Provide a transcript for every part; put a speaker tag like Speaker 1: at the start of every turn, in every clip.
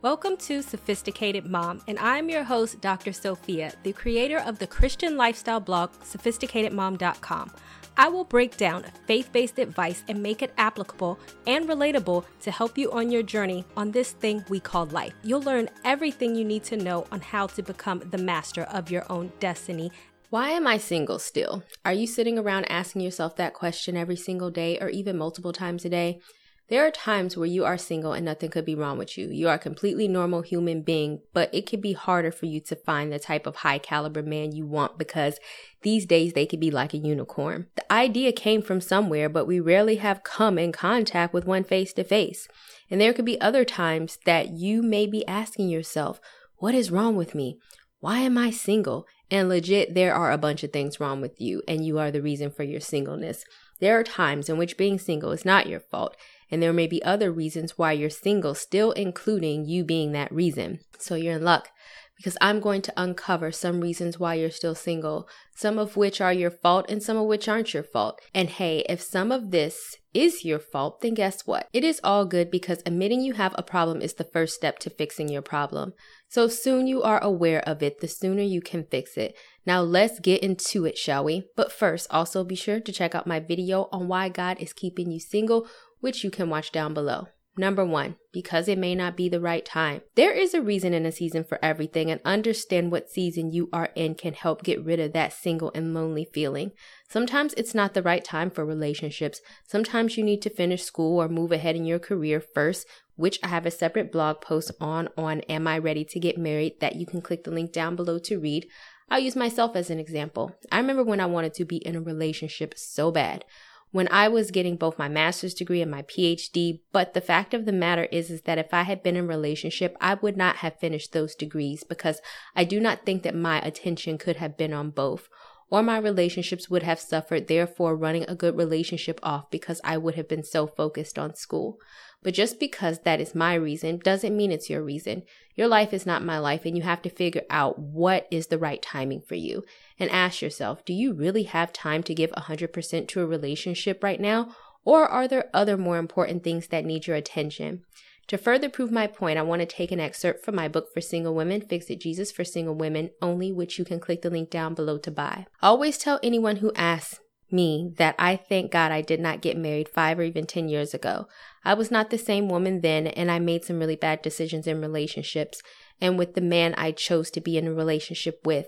Speaker 1: Welcome to Sophisticated Mom, and I'm your host, Dr. Sophia, the creator of the Christian lifestyle blog, sophisticatedmom.com. I will break down faith based advice and make it applicable and relatable to help you on your journey on this thing we call life. You'll learn everything you need to know on how to become the master of your own destiny. Why am I single still? Are you sitting around asking yourself that question every single day or even multiple times a day? There are times where you are single and nothing could be wrong with you. You are a completely normal human being, but it could be harder for you to find the type of high caliber man you want because these days they could be like a unicorn. The idea came from somewhere, but we rarely have come in contact with one face to face. And there could be other times that you may be asking yourself, what is wrong with me? Why am I single? And legit, there are a bunch of things wrong with you, and you are the reason for your singleness. There are times in which being single is not your fault and there may be other reasons why you're single, still including you being that reason. So you're in luck because I'm going to uncover some reasons why you're still single, some of which are your fault and some of which aren't your fault. And hey, if some of this is your fault, then guess what? It is all good because admitting you have a problem is the first step to fixing your problem. So soon you are aware of it, the sooner you can fix it. Now let's get into it, shall we? But first, also be sure to check out my video on why God is keeping you single which you can watch down below. Number one, because it may not be the right time. There is a reason and a season for everything, and understand what season you are in can help get rid of that single and lonely feeling. Sometimes it's not the right time for relationships. Sometimes you need to finish school or move ahead in your career first, which I have a separate blog post on on Am I Ready to Get Married that you can click the link down below to read. I'll use myself as an example. I remember when I wanted to be in a relationship so bad when I was getting both my master's degree and my PhD. But the fact of the matter is, is that if I had been in relationship, I would not have finished those degrees because I do not think that my attention could have been on both or my relationships would have suffered, therefore running a good relationship off because I would have been so focused on school. But just because that is my reason doesn't mean it's your reason. Your life is not my life, and you have to figure out what is the right timing for you. And ask yourself do you really have time to give 100% to a relationship right now? Or are there other more important things that need your attention? To further prove my point, I want to take an excerpt from my book for single women, Fix It Jesus for Single Women Only, which you can click the link down below to buy. I always tell anyone who asks me that I thank God I did not get married five or even 10 years ago. I was not the same woman then, and I made some really bad decisions in relationships and with the man I chose to be in a relationship with.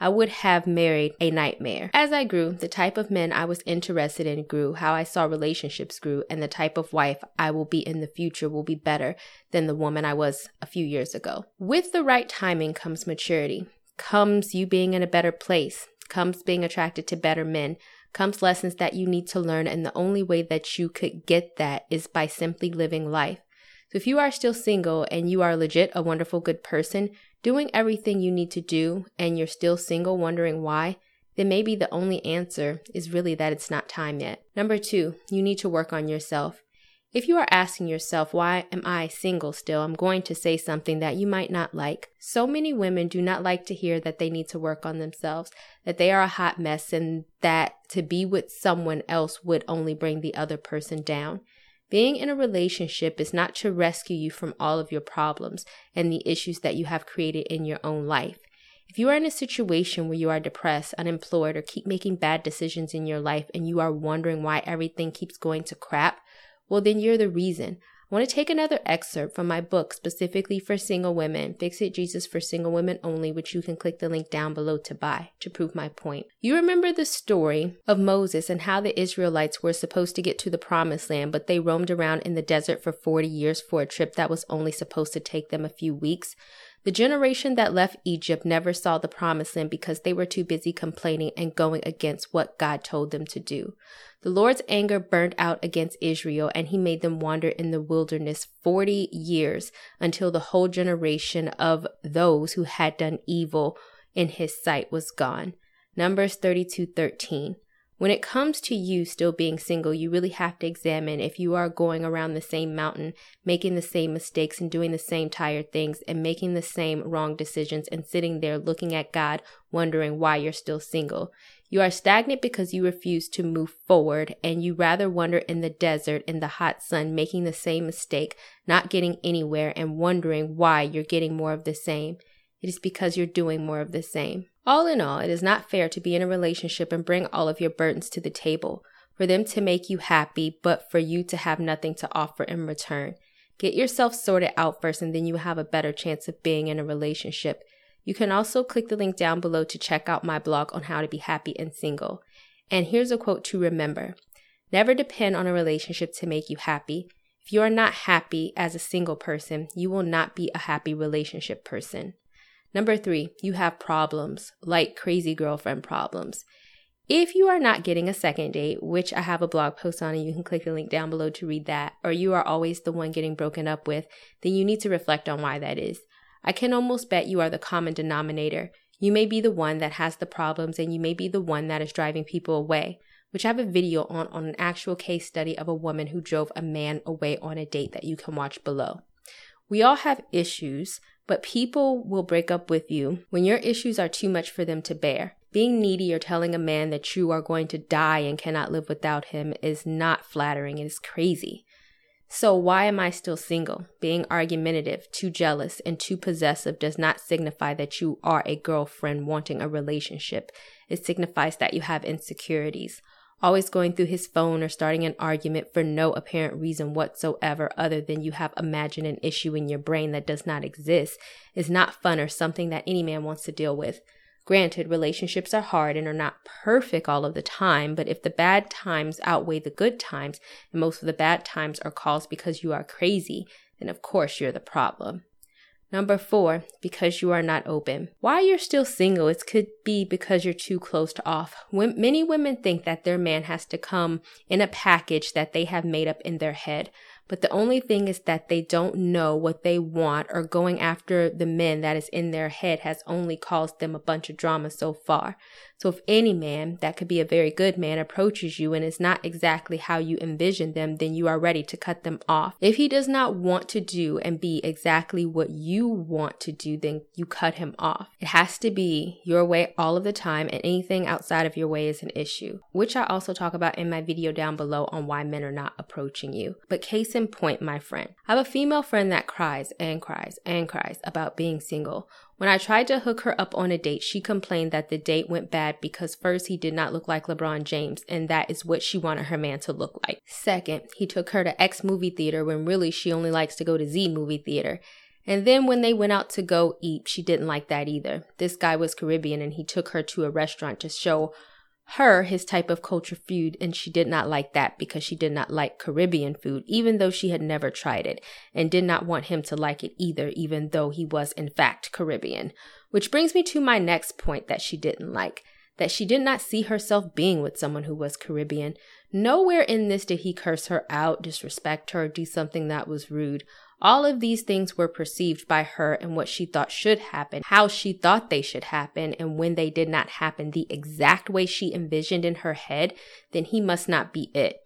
Speaker 1: I would have married a nightmare. As I grew, the type of men I was interested in grew, how I saw relationships grew, and the type of wife I will be in the future will be better than the woman I was a few years ago. With the right timing comes maturity, comes you being in a better place, comes being attracted to better men, comes lessons that you need to learn, and the only way that you could get that is by simply living life. So if you are still single and you are legit a wonderful, good person, doing everything you need to do and you're still single wondering why, then maybe the only answer is really that it's not time yet. Number two, you need to work on yourself. If you are asking yourself, why am I single still? I'm going to say something that you might not like. So many women do not like to hear that they need to work on themselves, that they are a hot mess, and that to be with someone else would only bring the other person down. Being in a relationship is not to rescue you from all of your problems and the issues that you have created in your own life. If you are in a situation where you are depressed, unemployed, or keep making bad decisions in your life and you are wondering why everything keeps going to crap, well, then you're the reason. Want to take another excerpt from my book specifically for single women, Fix It Jesus for Single Women Only, which you can click the link down below to buy to prove my point. You remember the story of Moses and how the Israelites were supposed to get to the promised land, but they roamed around in the desert for 40 years for a trip that was only supposed to take them a few weeks. The generation that left Egypt never saw the promised land because they were too busy complaining and going against what God told them to do. The Lord's anger burned out against Israel, and he made them wander in the wilderness 40 years until the whole generation of those who had done evil in his sight was gone. Numbers 32 13. When it comes to you still being single, you really have to examine if you are going around the same mountain, making the same mistakes and doing the same tired things and making the same wrong decisions and sitting there looking at God, wondering why you're still single. You are stagnant because you refuse to move forward and you rather wander in the desert in the hot sun, making the same mistake, not getting anywhere, and wondering why you're getting more of the same. It is because you're doing more of the same. All in all, it is not fair to be in a relationship and bring all of your burdens to the table, for them to make you happy, but for you to have nothing to offer in return. Get yourself sorted out first, and then you have a better chance of being in a relationship. You can also click the link down below to check out my blog on how to be happy and single. And here's a quote to remember Never depend on a relationship to make you happy. If you are not happy as a single person, you will not be a happy relationship person. Number three, you have problems, like crazy girlfriend problems. If you are not getting a second date, which I have a blog post on and you can click the link down below to read that, or you are always the one getting broken up with, then you need to reflect on why that is. I can almost bet you are the common denominator. You may be the one that has the problems and you may be the one that is driving people away, which I have a video on on an actual case study of a woman who drove a man away on a date that you can watch below. We all have issues, but people will break up with you when your issues are too much for them to bear. Being needy or telling a man that you are going to die and cannot live without him is not flattering, it is crazy. So, why am I still single? Being argumentative, too jealous, and too possessive does not signify that you are a girlfriend wanting a relationship. It signifies that you have insecurities. Always going through his phone or starting an argument for no apparent reason whatsoever other than you have imagined an issue in your brain that does not exist is not fun or something that any man wants to deal with. Granted, relationships are hard and are not perfect all of the time, but if the bad times outweigh the good times, and most of the bad times are caused because you are crazy, then of course you're the problem. Number four, because you are not open. Why you're still single, it could be because you're too closed off. When, many women think that their man has to come in a package that they have made up in their head. But the only thing is that they don't know what they want or going after the men that is in their head has only caused them a bunch of drama so far. So if any man that could be a very good man approaches you and is not exactly how you envision them, then you are ready to cut them off. If he does not want to do and be exactly what you want to do, then you cut him off. It has to be your way all of the time and anything outside of your way is an issue, which I also talk about in my video down below on why men are not approaching you. But case in point, my friend, I have a female friend that cries and cries and cries about being single when I tried to hook her up on a date, she complained that the date went bad because first, he did not look like LeBron James, and that is what she wanted her man to look like. Second, he took her to X movie theater when really she only likes to go to Z movie theater. And then when they went out to go eat, she didn't like that either. This guy was Caribbean and he took her to a restaurant to show her his type of culture food, and she did not like that because she did not like Caribbean food, even though she had never tried it, and did not want him to like it either, even though he was in fact Caribbean. Which brings me to my next point that she didn't like that she did not see herself being with someone who was Caribbean. Nowhere in this did he curse her out, disrespect her, do something that was rude. All of these things were perceived by her and what she thought should happen, how she thought they should happen, and when they did not happen the exact way she envisioned in her head, then he must not be it.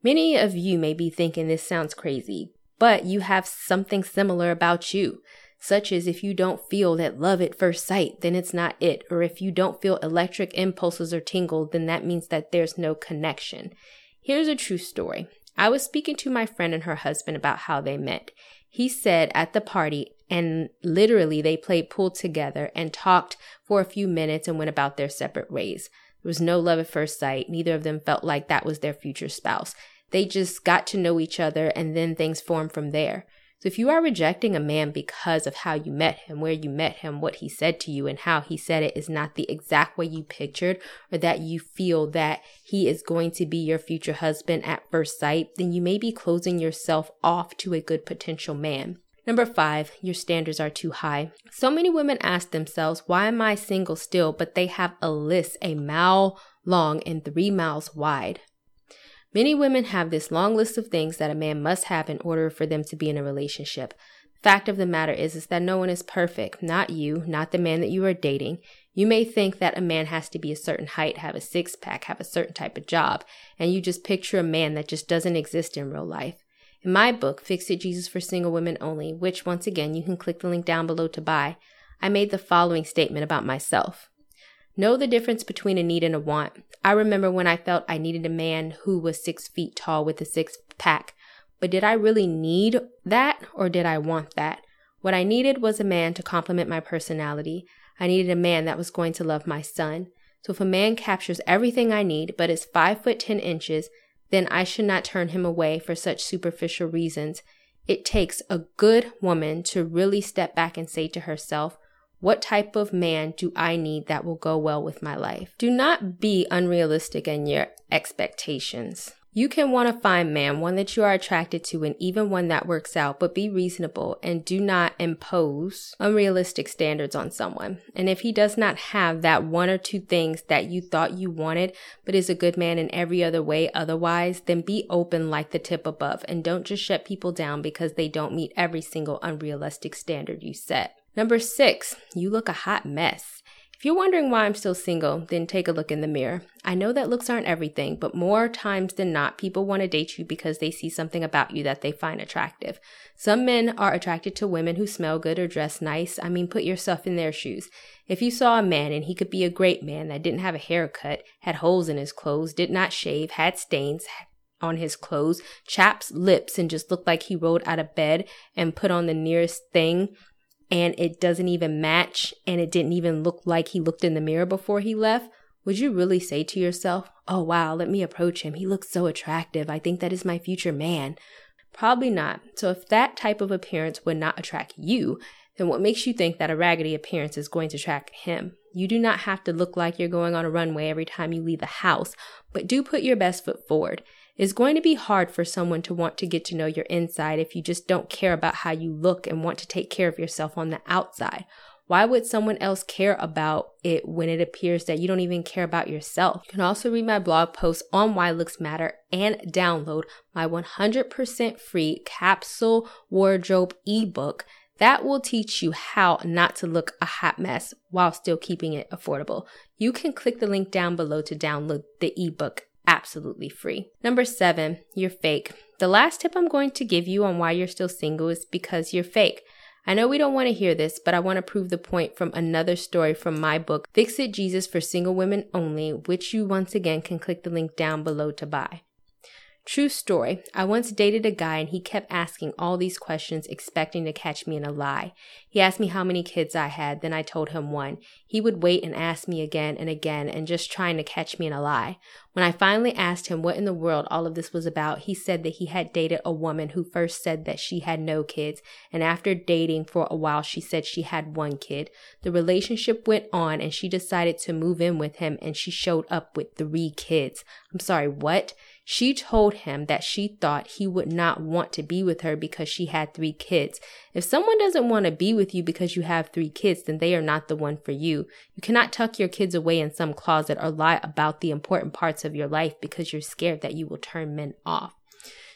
Speaker 1: Many of you may be thinking this sounds crazy, but you have something similar about you, such as if you don't feel that love at first sight, then it's not it, or if you don't feel electric impulses or tingle, then that means that there's no connection. Here's a true story. I was speaking to my friend and her husband about how they met. He said at the party, and literally they played pool together and talked for a few minutes and went about their separate ways. There was no love at first sight. Neither of them felt like that was their future spouse. They just got to know each other and then things formed from there. So if you are rejecting a man because of how you met him, where you met him, what he said to you, and how he said it is not the exact way you pictured, or that you feel that he is going to be your future husband at first sight, then you may be closing yourself off to a good potential man. Number five, your standards are too high. So many women ask themselves, why am I single still? But they have a list a mile long and three miles wide. Many women have this long list of things that a man must have in order for them to be in a relationship. Fact of the matter is, is that no one is perfect. Not you, not the man that you are dating. You may think that a man has to be a certain height, have a six pack, have a certain type of job, and you just picture a man that just doesn't exist in real life. In my book, Fix It Jesus for Single Women Only, which once again you can click the link down below to buy, I made the following statement about myself. Know the difference between a need and a want. I remember when I felt I needed a man who was six feet tall with a six pack. But did I really need that or did I want that? What I needed was a man to complement my personality. I needed a man that was going to love my son. So if a man captures everything I need but is five foot ten inches, then I should not turn him away for such superficial reasons. It takes a good woman to really step back and say to herself, what type of man do I need that will go well with my life? Do not be unrealistic in your expectations. You can want to find man, one that you are attracted to, and even one that works out, but be reasonable and do not impose unrealistic standards on someone. And if he does not have that one or two things that you thought you wanted, but is a good man in every other way otherwise, then be open like the tip above and don't just shut people down because they don't meet every single unrealistic standard you set. Number six, you look a hot mess. If you're wondering why I'm still single, then take a look in the mirror. I know that looks aren't everything, but more times than not, people want to date you because they see something about you that they find attractive. Some men are attracted to women who smell good or dress nice. I mean, put yourself in their shoes. If you saw a man and he could be a great man that didn't have a haircut, had holes in his clothes, did not shave, had stains, on his clothes, chaps lips, and just looked like he rolled out of bed and put on the nearest thing and it doesn't even match and it didn't even look like he looked in the mirror before he left, would you really say to yourself, Oh wow, let me approach him. He looks so attractive. I think that is my future man. Probably not. So if that type of appearance would not attract you, then what makes you think that a raggedy appearance is going to attract him? You do not have to look like you're going on a runway every time you leave the house, but do put your best foot forward. It's going to be hard for someone to want to get to know your inside if you just don't care about how you look and want to take care of yourself on the outside. Why would someone else care about it when it appears that you don't even care about yourself? You can also read my blog post on why looks matter and download my 100% free capsule wardrobe ebook that will teach you how not to look a hot mess while still keeping it affordable. You can click the link down below to download the ebook absolutely free. Number seven, you're fake. The last tip I'm going to give you on why you're still single is because you're fake. I know we don't want to hear this, but I want to prove the point from another story from my book, Fix It Jesus for Single Women Only, which you once again can click the link down below to buy. True story. I once dated a guy and he kept asking all these questions, expecting to catch me in a lie. He asked me how many kids I had, then I told him one. He would wait and ask me again and again and just trying to catch me in a lie. When I finally asked him what in the world all of this was about, he said that he had dated a woman who first said that she had no kids, and after dating for a while, she said she had one kid. The relationship went on and she decided to move in with him and she showed up with three kids. I'm sorry, what? She told him that she thought he would not want to be with her because she had three kids. If someone doesn't want to be with you because you have three kids, then they are not the one for you. You cannot tuck your kids away in some closet or lie about the important parts of your life because you're scared that you will turn men off.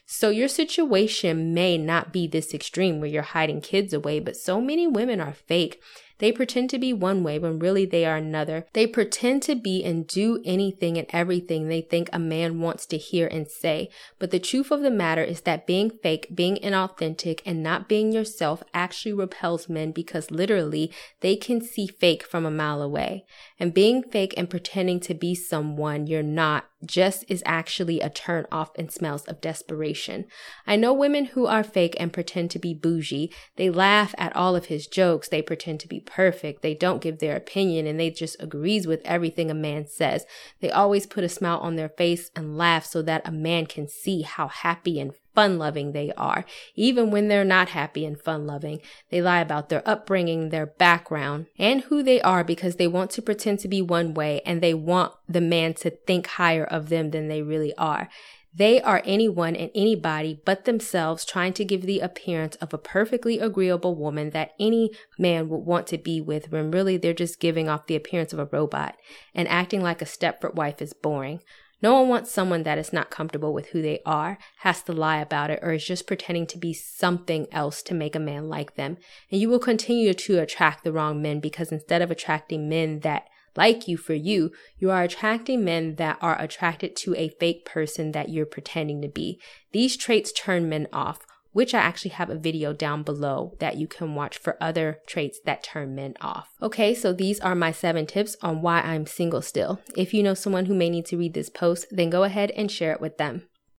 Speaker 1: So your situation may not be this extreme where you're hiding kids away, but so many women are fake they pretend to be one way when really they are another. They pretend to be and do anything and everything they think a man wants to hear and say. But the truth of the matter is that being fake, being inauthentic, and not being yourself actually repels men because literally they can see fake from a mile away. And being fake and pretending to be someone you're not just is actually a turn off and smells of desperation. I know women who are fake and pretend to be bougie. They laugh at all of his jokes. They pretend to be perfect. They don't give their opinion and they just agrees with everything a man says. They always put a smile on their face and laugh so that a man can see how happy and fun loving they are. Even when they're not happy and fun loving, they lie about their upbringing, their background, and who they are because they want to pretend to be one way and they want the man to think higher of them than they really are. They are anyone and anybody but themselves trying to give the appearance of a perfectly agreeable woman that any man would want to be with when really they're just giving off the appearance of a robot and acting like a Stepford wife is boring. No one wants someone that is not comfortable with who they are, has to lie about it, or is just pretending to be something else to make a man like them. And you will continue to attract the wrong men because instead of attracting men that like you for you, you are attracting men that are attracted to a fake person that you're pretending to be. These traits turn men off. which I actually have a video down below that you can watch for other traits that turn men off. Okay, so these are my seven tips on why I'm single still. If you know someone who may need to read this post, then go ahead and share it with them.